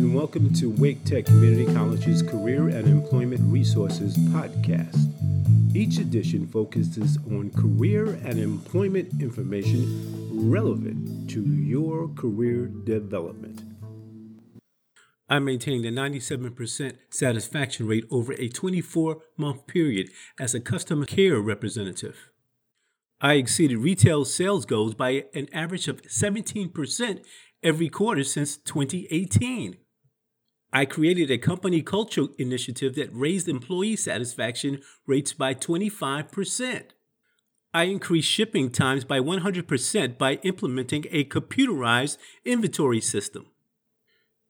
and welcome to Wake Tech Community College's Career and Employment Resources podcast. Each edition focuses on career and employment information relevant to your career development. I maintained a 97% satisfaction rate over a 24 month period as a customer care representative. I exceeded retail sales goals by an average of 17% every quarter since 2018. I created a company culture initiative that raised employee satisfaction rates by 25%. I increased shipping times by 100% by implementing a computerized inventory system.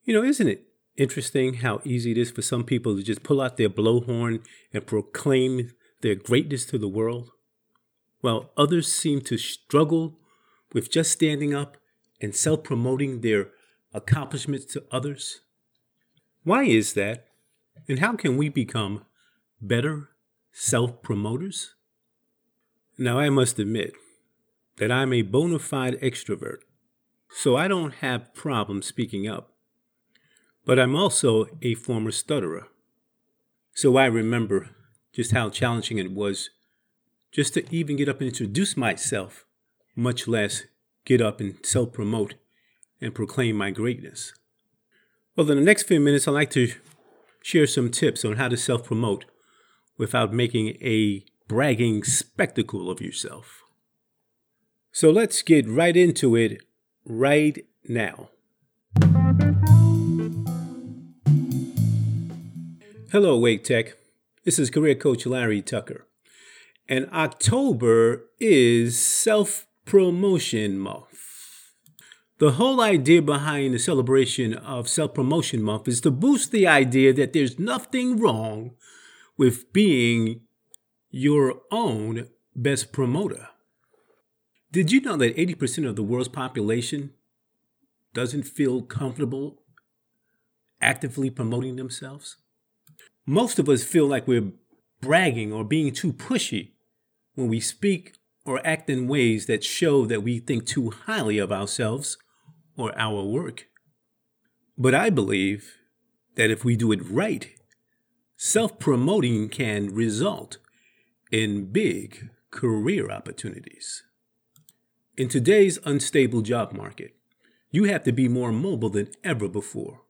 You know, isn't it interesting how easy it is for some people to just pull out their blowhorn and proclaim their greatness to the world? While others seem to struggle with just standing up and self promoting their accomplishments to others? Why is that? And how can we become better self promoters? Now, I must admit that I'm a bona fide extrovert, so I don't have problems speaking up. But I'm also a former stutterer. So I remember just how challenging it was just to even get up and introduce myself, much less get up and self promote and proclaim my greatness. Well, in the next few minutes, I'd like to share some tips on how to self promote without making a bragging spectacle of yourself. So let's get right into it right now. Hello, Wake Tech. This is career coach Larry Tucker. And October is self Promotion Month. The whole idea behind the celebration of Self Promotion Month is to boost the idea that there's nothing wrong with being your own best promoter. Did you know that 80% of the world's population doesn't feel comfortable actively promoting themselves? Most of us feel like we're bragging or being too pushy when we speak or act in ways that show that we think too highly of ourselves or our work. But I believe that if we do it right, self promoting can result in big career opportunities. In today's unstable job market, you have to be more mobile than ever before.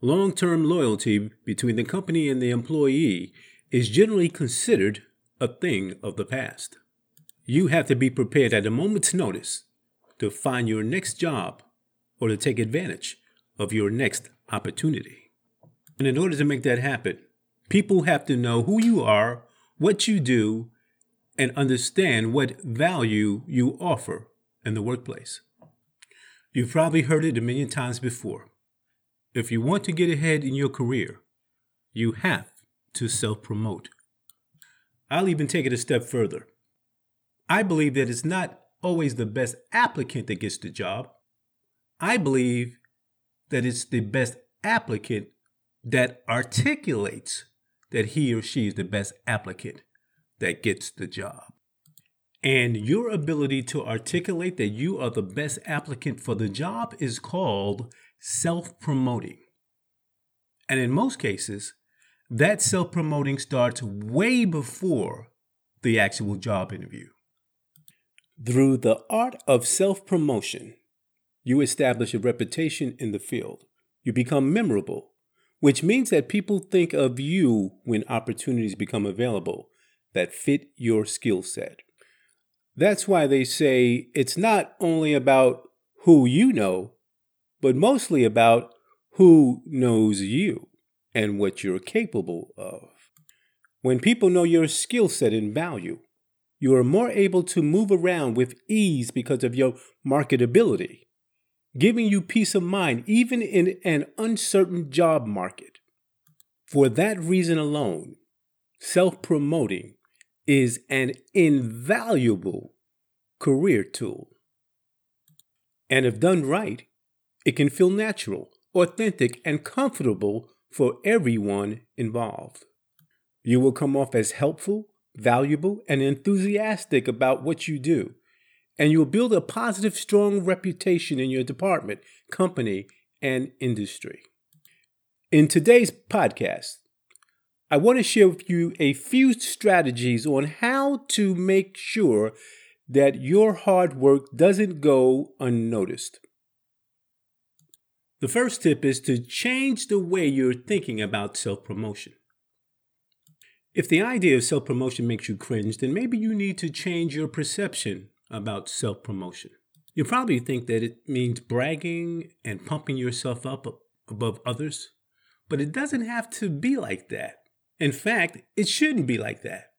Long term loyalty between the company and the employee is generally considered a thing of the past. You have to be prepared at a moment's notice to find your next job or to take advantage of your next opportunity. And in order to make that happen, people have to know who you are, what you do, and understand what value you offer in the workplace. You've probably heard it a million times before. If you want to get ahead in your career, you have to self promote. I'll even take it a step further. I believe that it's not always the best applicant that gets the job. I believe that it's the best applicant that articulates that he or she is the best applicant that gets the job. And your ability to articulate that you are the best applicant for the job is called self promoting. And in most cases, that self promoting starts way before the actual job interview. Through the art of self promotion, you establish a reputation in the field. You become memorable, which means that people think of you when opportunities become available that fit your skill set. That's why they say it's not only about who you know, but mostly about who knows you and what you're capable of. When people know your skill set and value, you are more able to move around with ease because of your marketability, giving you peace of mind even in an uncertain job market. For that reason alone, self promoting is an invaluable career tool. And if done right, it can feel natural, authentic, and comfortable for everyone involved. You will come off as helpful, valuable, and enthusiastic about what you do, and you'll build a positive, strong reputation in your department, company, and industry. In today's podcast, I want to share with you a few strategies on how to make sure that your hard work doesn't go unnoticed. The first tip is to change the way you're thinking about self promotion. If the idea of self promotion makes you cringe, then maybe you need to change your perception about self promotion. You probably think that it means bragging and pumping yourself up above others. But it doesn't have to be like that. In fact, it shouldn't be like that.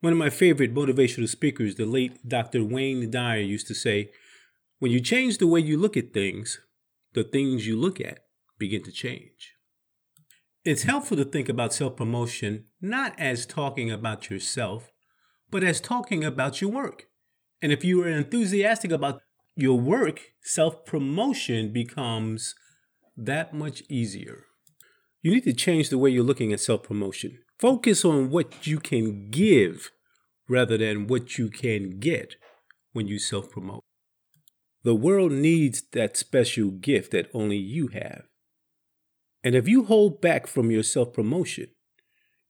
One of my favorite motivational speakers, the late Dr. Wayne Dyer, used to say, When you change the way you look at things, the things you look at begin to change. It's helpful to think about self promotion not as talking about yourself, but as talking about your work. And if you are enthusiastic about your work, self promotion becomes that much easier. You need to change the way you're looking at self promotion. Focus on what you can give rather than what you can get when you self promote. The world needs that special gift that only you have. And if you hold back from your self promotion,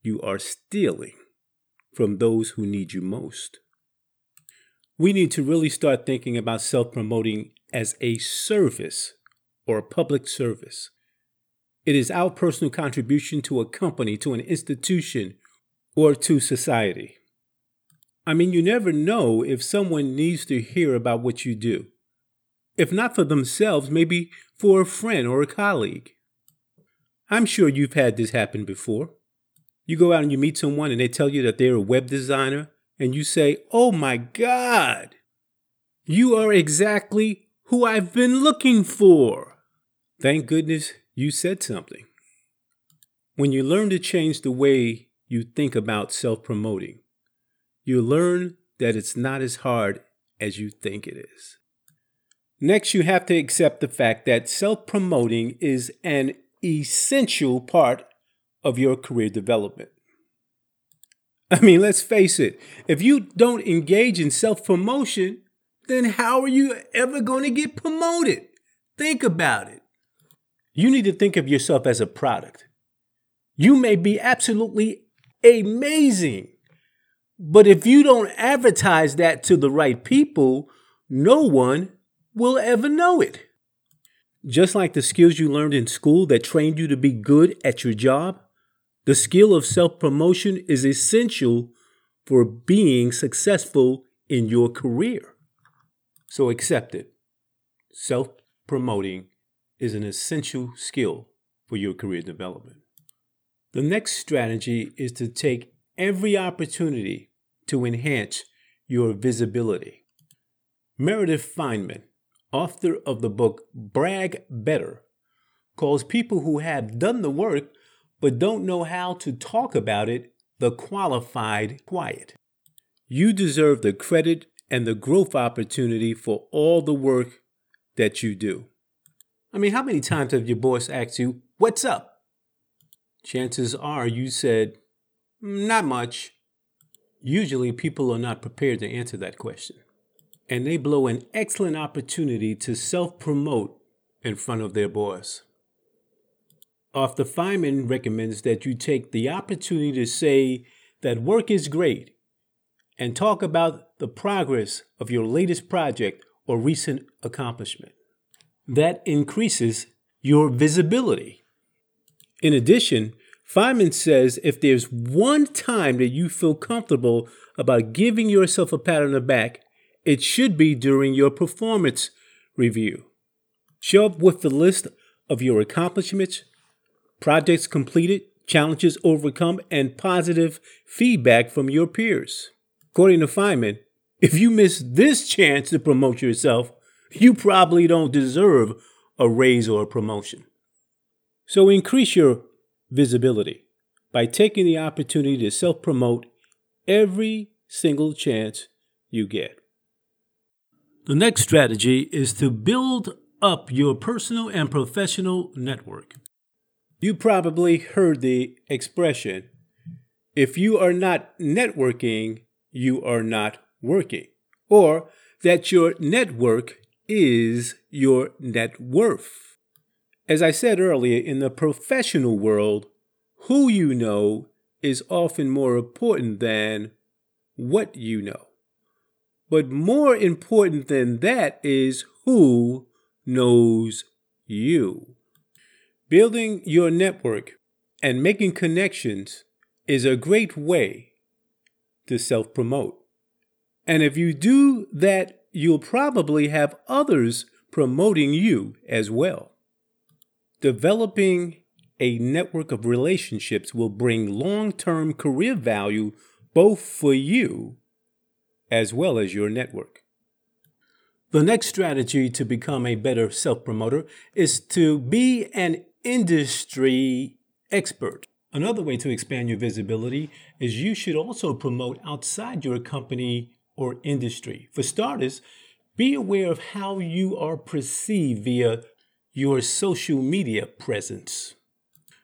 you are stealing from those who need you most. We need to really start thinking about self promoting as a service or a public service. It is our personal contribution to a company, to an institution, or to society. I mean, you never know if someone needs to hear about what you do. If not for themselves, maybe for a friend or a colleague. I'm sure you've had this happen before. You go out and you meet someone and they tell you that they're a web designer, and you say, Oh my God, you are exactly who I've been looking for. Thank goodness you said something. When you learn to change the way you think about self promoting, you learn that it's not as hard as you think it is. Next, you have to accept the fact that self promoting is an essential part of your career development. I mean, let's face it, if you don't engage in self promotion, then how are you ever going to get promoted? Think about it. You need to think of yourself as a product. You may be absolutely amazing, but if you don't advertise that to the right people, no one will ever know it. Just like the skills you learned in school that trained you to be good at your job, the skill of self promotion is essential for being successful in your career. So accept it. Self promoting is an essential skill for your career development. The next strategy is to take every opportunity to enhance your visibility. Meredith Fineman, author of the book Brag Better, calls people who have done the work but don't know how to talk about it the qualified quiet. You deserve the credit and the growth opportunity for all the work that you do. I mean, how many times have your boss asked you, What's up? Chances are you said, mm, Not much. Usually, people are not prepared to answer that question. And they blow an excellent opportunity to self promote in front of their boss. Author Fineman recommends that you take the opportunity to say that work is great and talk about the progress of your latest project or recent accomplishment that increases your visibility. In addition, Fineman says if there's one time that you feel comfortable about giving yourself a pat on the back, it should be during your performance review. Show up with the list of your accomplishments, projects completed, challenges overcome, and positive feedback from your peers. According to Fineman, if you miss this chance to promote yourself, you probably don't deserve a raise or a promotion. So increase your visibility by taking the opportunity to self promote every single chance you get. The next strategy is to build up your personal and professional network. You probably heard the expression if you are not networking, you are not working, or that your network is your net worth. As I said earlier, in the professional world, who you know is often more important than what you know. But more important than that is who knows you. Building your network and making connections is a great way to self promote. And if you do that, you'll probably have others promoting you as well. Developing a network of relationships will bring long term career value both for you as well as your network. The next strategy to become a better self promoter is to be an industry expert. Another way to expand your visibility is you should also promote outside your company or industry. For starters, be aware of how you are perceived via your social media presence.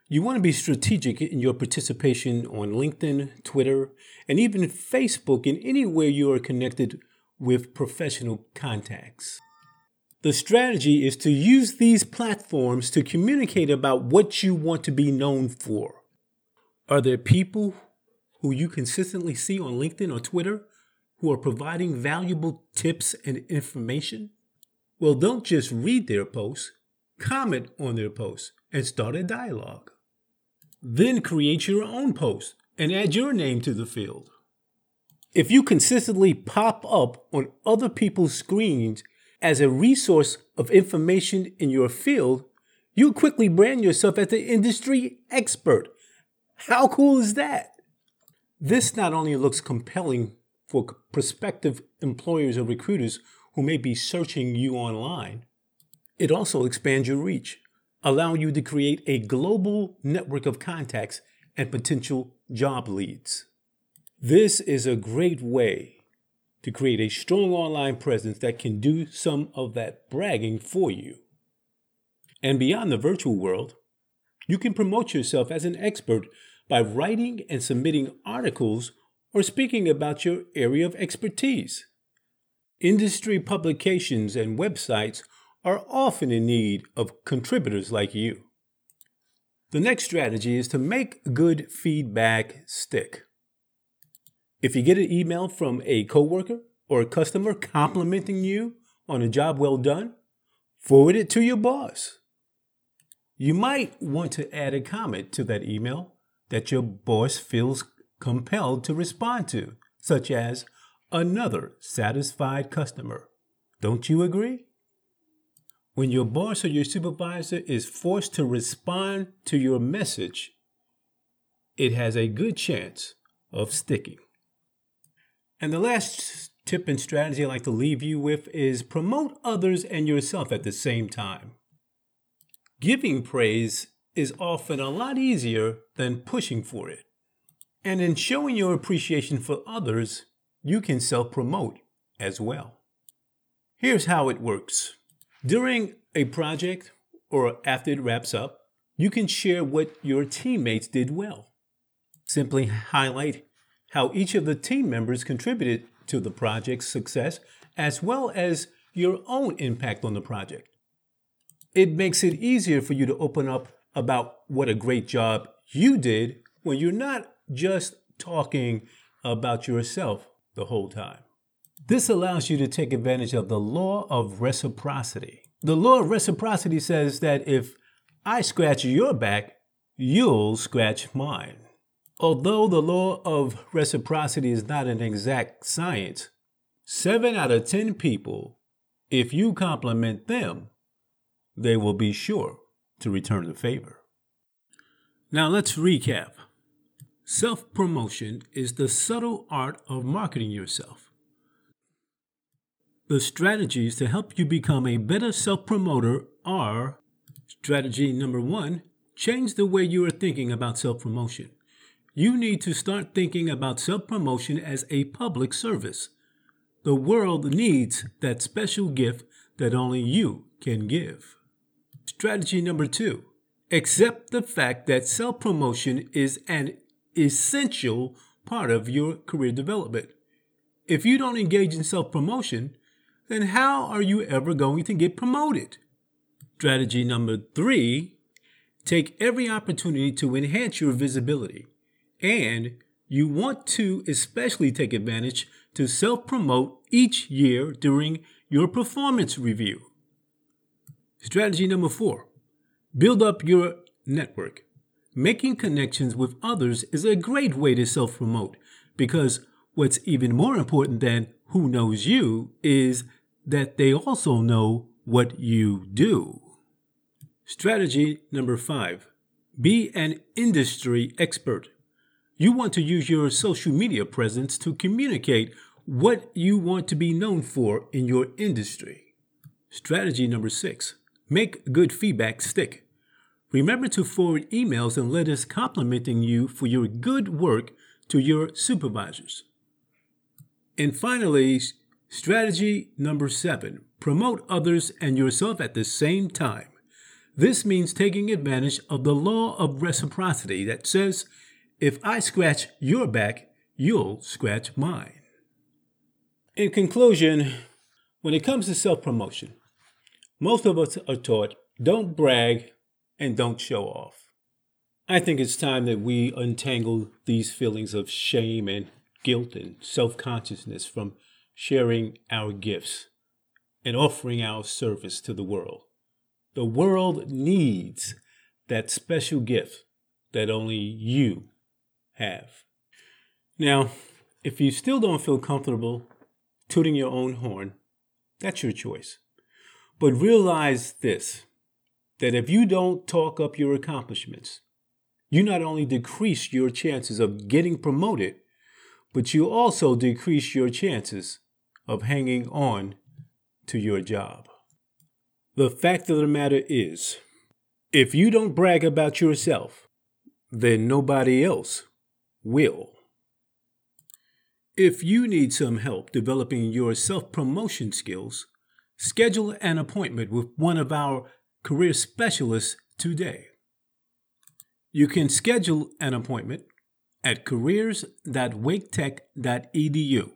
You want to be strategic in your participation on LinkedIn, Twitter, and even Facebook and anywhere you are connected with professional contacts. The strategy is to use these platforms to communicate about what you want to be known for. Are there people who you consistently see on LinkedIn or Twitter who are providing valuable tips and information? Well, don't just read their posts, comment on their posts, and start a dialogue. Then create your own post and add your name to the field. If you consistently pop up on other people's screens as a resource of information in your field, you quickly brand yourself as the industry expert. How cool is that? This not only looks compelling for prospective employers or recruiters who may be searching you online, it also expands your reach allowing you to create a global network of contacts and potential job leads. This is a great way to create a strong online presence that can do some of that bragging for you. And beyond the virtual world, you can promote yourself as an expert by writing and submitting articles or speaking about your area of expertise. Industry publications and websites are often in need of contributors like you. The next strategy is to make good feedback stick. If you get an email from a coworker or a customer complimenting you on a job well done, forward it to your boss. You might want to add a comment to that email that your boss feels compelled to respond to, such as another satisfied customer. Don't you agree? When your boss or your supervisor is forced to respond to your message, it has a good chance of sticking. And the last tip and strategy I'd like to leave you with is promote others and yourself at the same time. Giving praise is often a lot easier than pushing for it. And in showing your appreciation for others, you can self promote as well. Here's how it works during a project or after it wraps up, you can share what your teammates did well. Simply highlight how each of the team members contributed to the project's success as well as your own impact on the project. It makes it easier for you to open up about what a great job you did when you're not just talking about yourself the whole time. This allows you to take advantage of the law of reciprocity. The law of reciprocity says that if I scratch your back, you'll scratch mine. Although the law of reciprocity is not an exact science, seven out of ten people, if you compliment them, they will be sure to return the favor. Now let's recap. Self promotion is the subtle art of marketing yourself. The strategies to help you become a better self promoter are strategy number one change the way you are thinking about self promotion. You need to start thinking about self promotion as a public service. The world needs that special gift that only you can give. Strategy number two accept the fact that self promotion is an essential part of your career development. If you don't engage in self promotion, then how are you ever going to get promoted? Strategy number three take every opportunity to enhance your visibility. And you want to especially take advantage to self promote each year during your performance review. Strategy number four build up your network. Making connections with others is a great way to self promote because what's even more important than who knows you is that they also know what you do. Strategy number five be an industry expert. You want to use your social media presence to communicate what you want to be known for in your industry. Strategy number six make good feedback stick. Remember to forward emails and letters complimenting you for your good work to your supervisors. And finally, strategy number seven promote others and yourself at the same time. This means taking advantage of the law of reciprocity that says, if I scratch your back, you'll scratch mine. In conclusion, when it comes to self promotion, most of us are taught don't brag and don't show off. I think it's time that we untangle these feelings of shame and guilt and self consciousness from sharing our gifts and offering our service to the world. The world needs that special gift that only you have. Now, if you still don't feel comfortable tooting your own horn, that's your choice. But realize this that if you don't talk up your accomplishments, you not only decrease your chances of getting promoted, but you also decrease your chances of hanging on to your job. The fact of the matter is, if you don't brag about yourself, then nobody else will. If you need some help developing your self promotion skills, schedule an appointment with one of our career specialists today. You can schedule an appointment at careers.waketech.edu.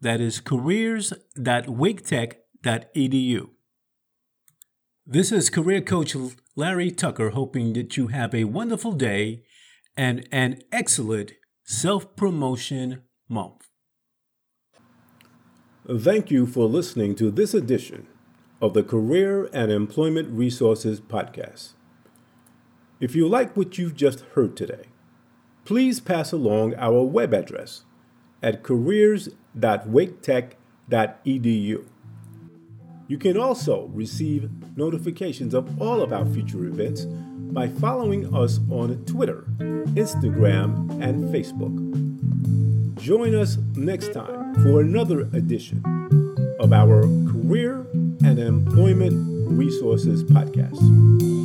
That is careers.waketech.edu. This is career coach Larry Tucker hoping that you have a wonderful day and an excellent self promotion month. Thank you for listening to this edition of the Career and Employment Resources Podcast. If you like what you've just heard today, please pass along our web address at careers.waketech.edu. You can also receive notifications of all of our future events by following us on Twitter, Instagram, and Facebook. Join us next time for another edition of our Career and Employment Resources Podcast.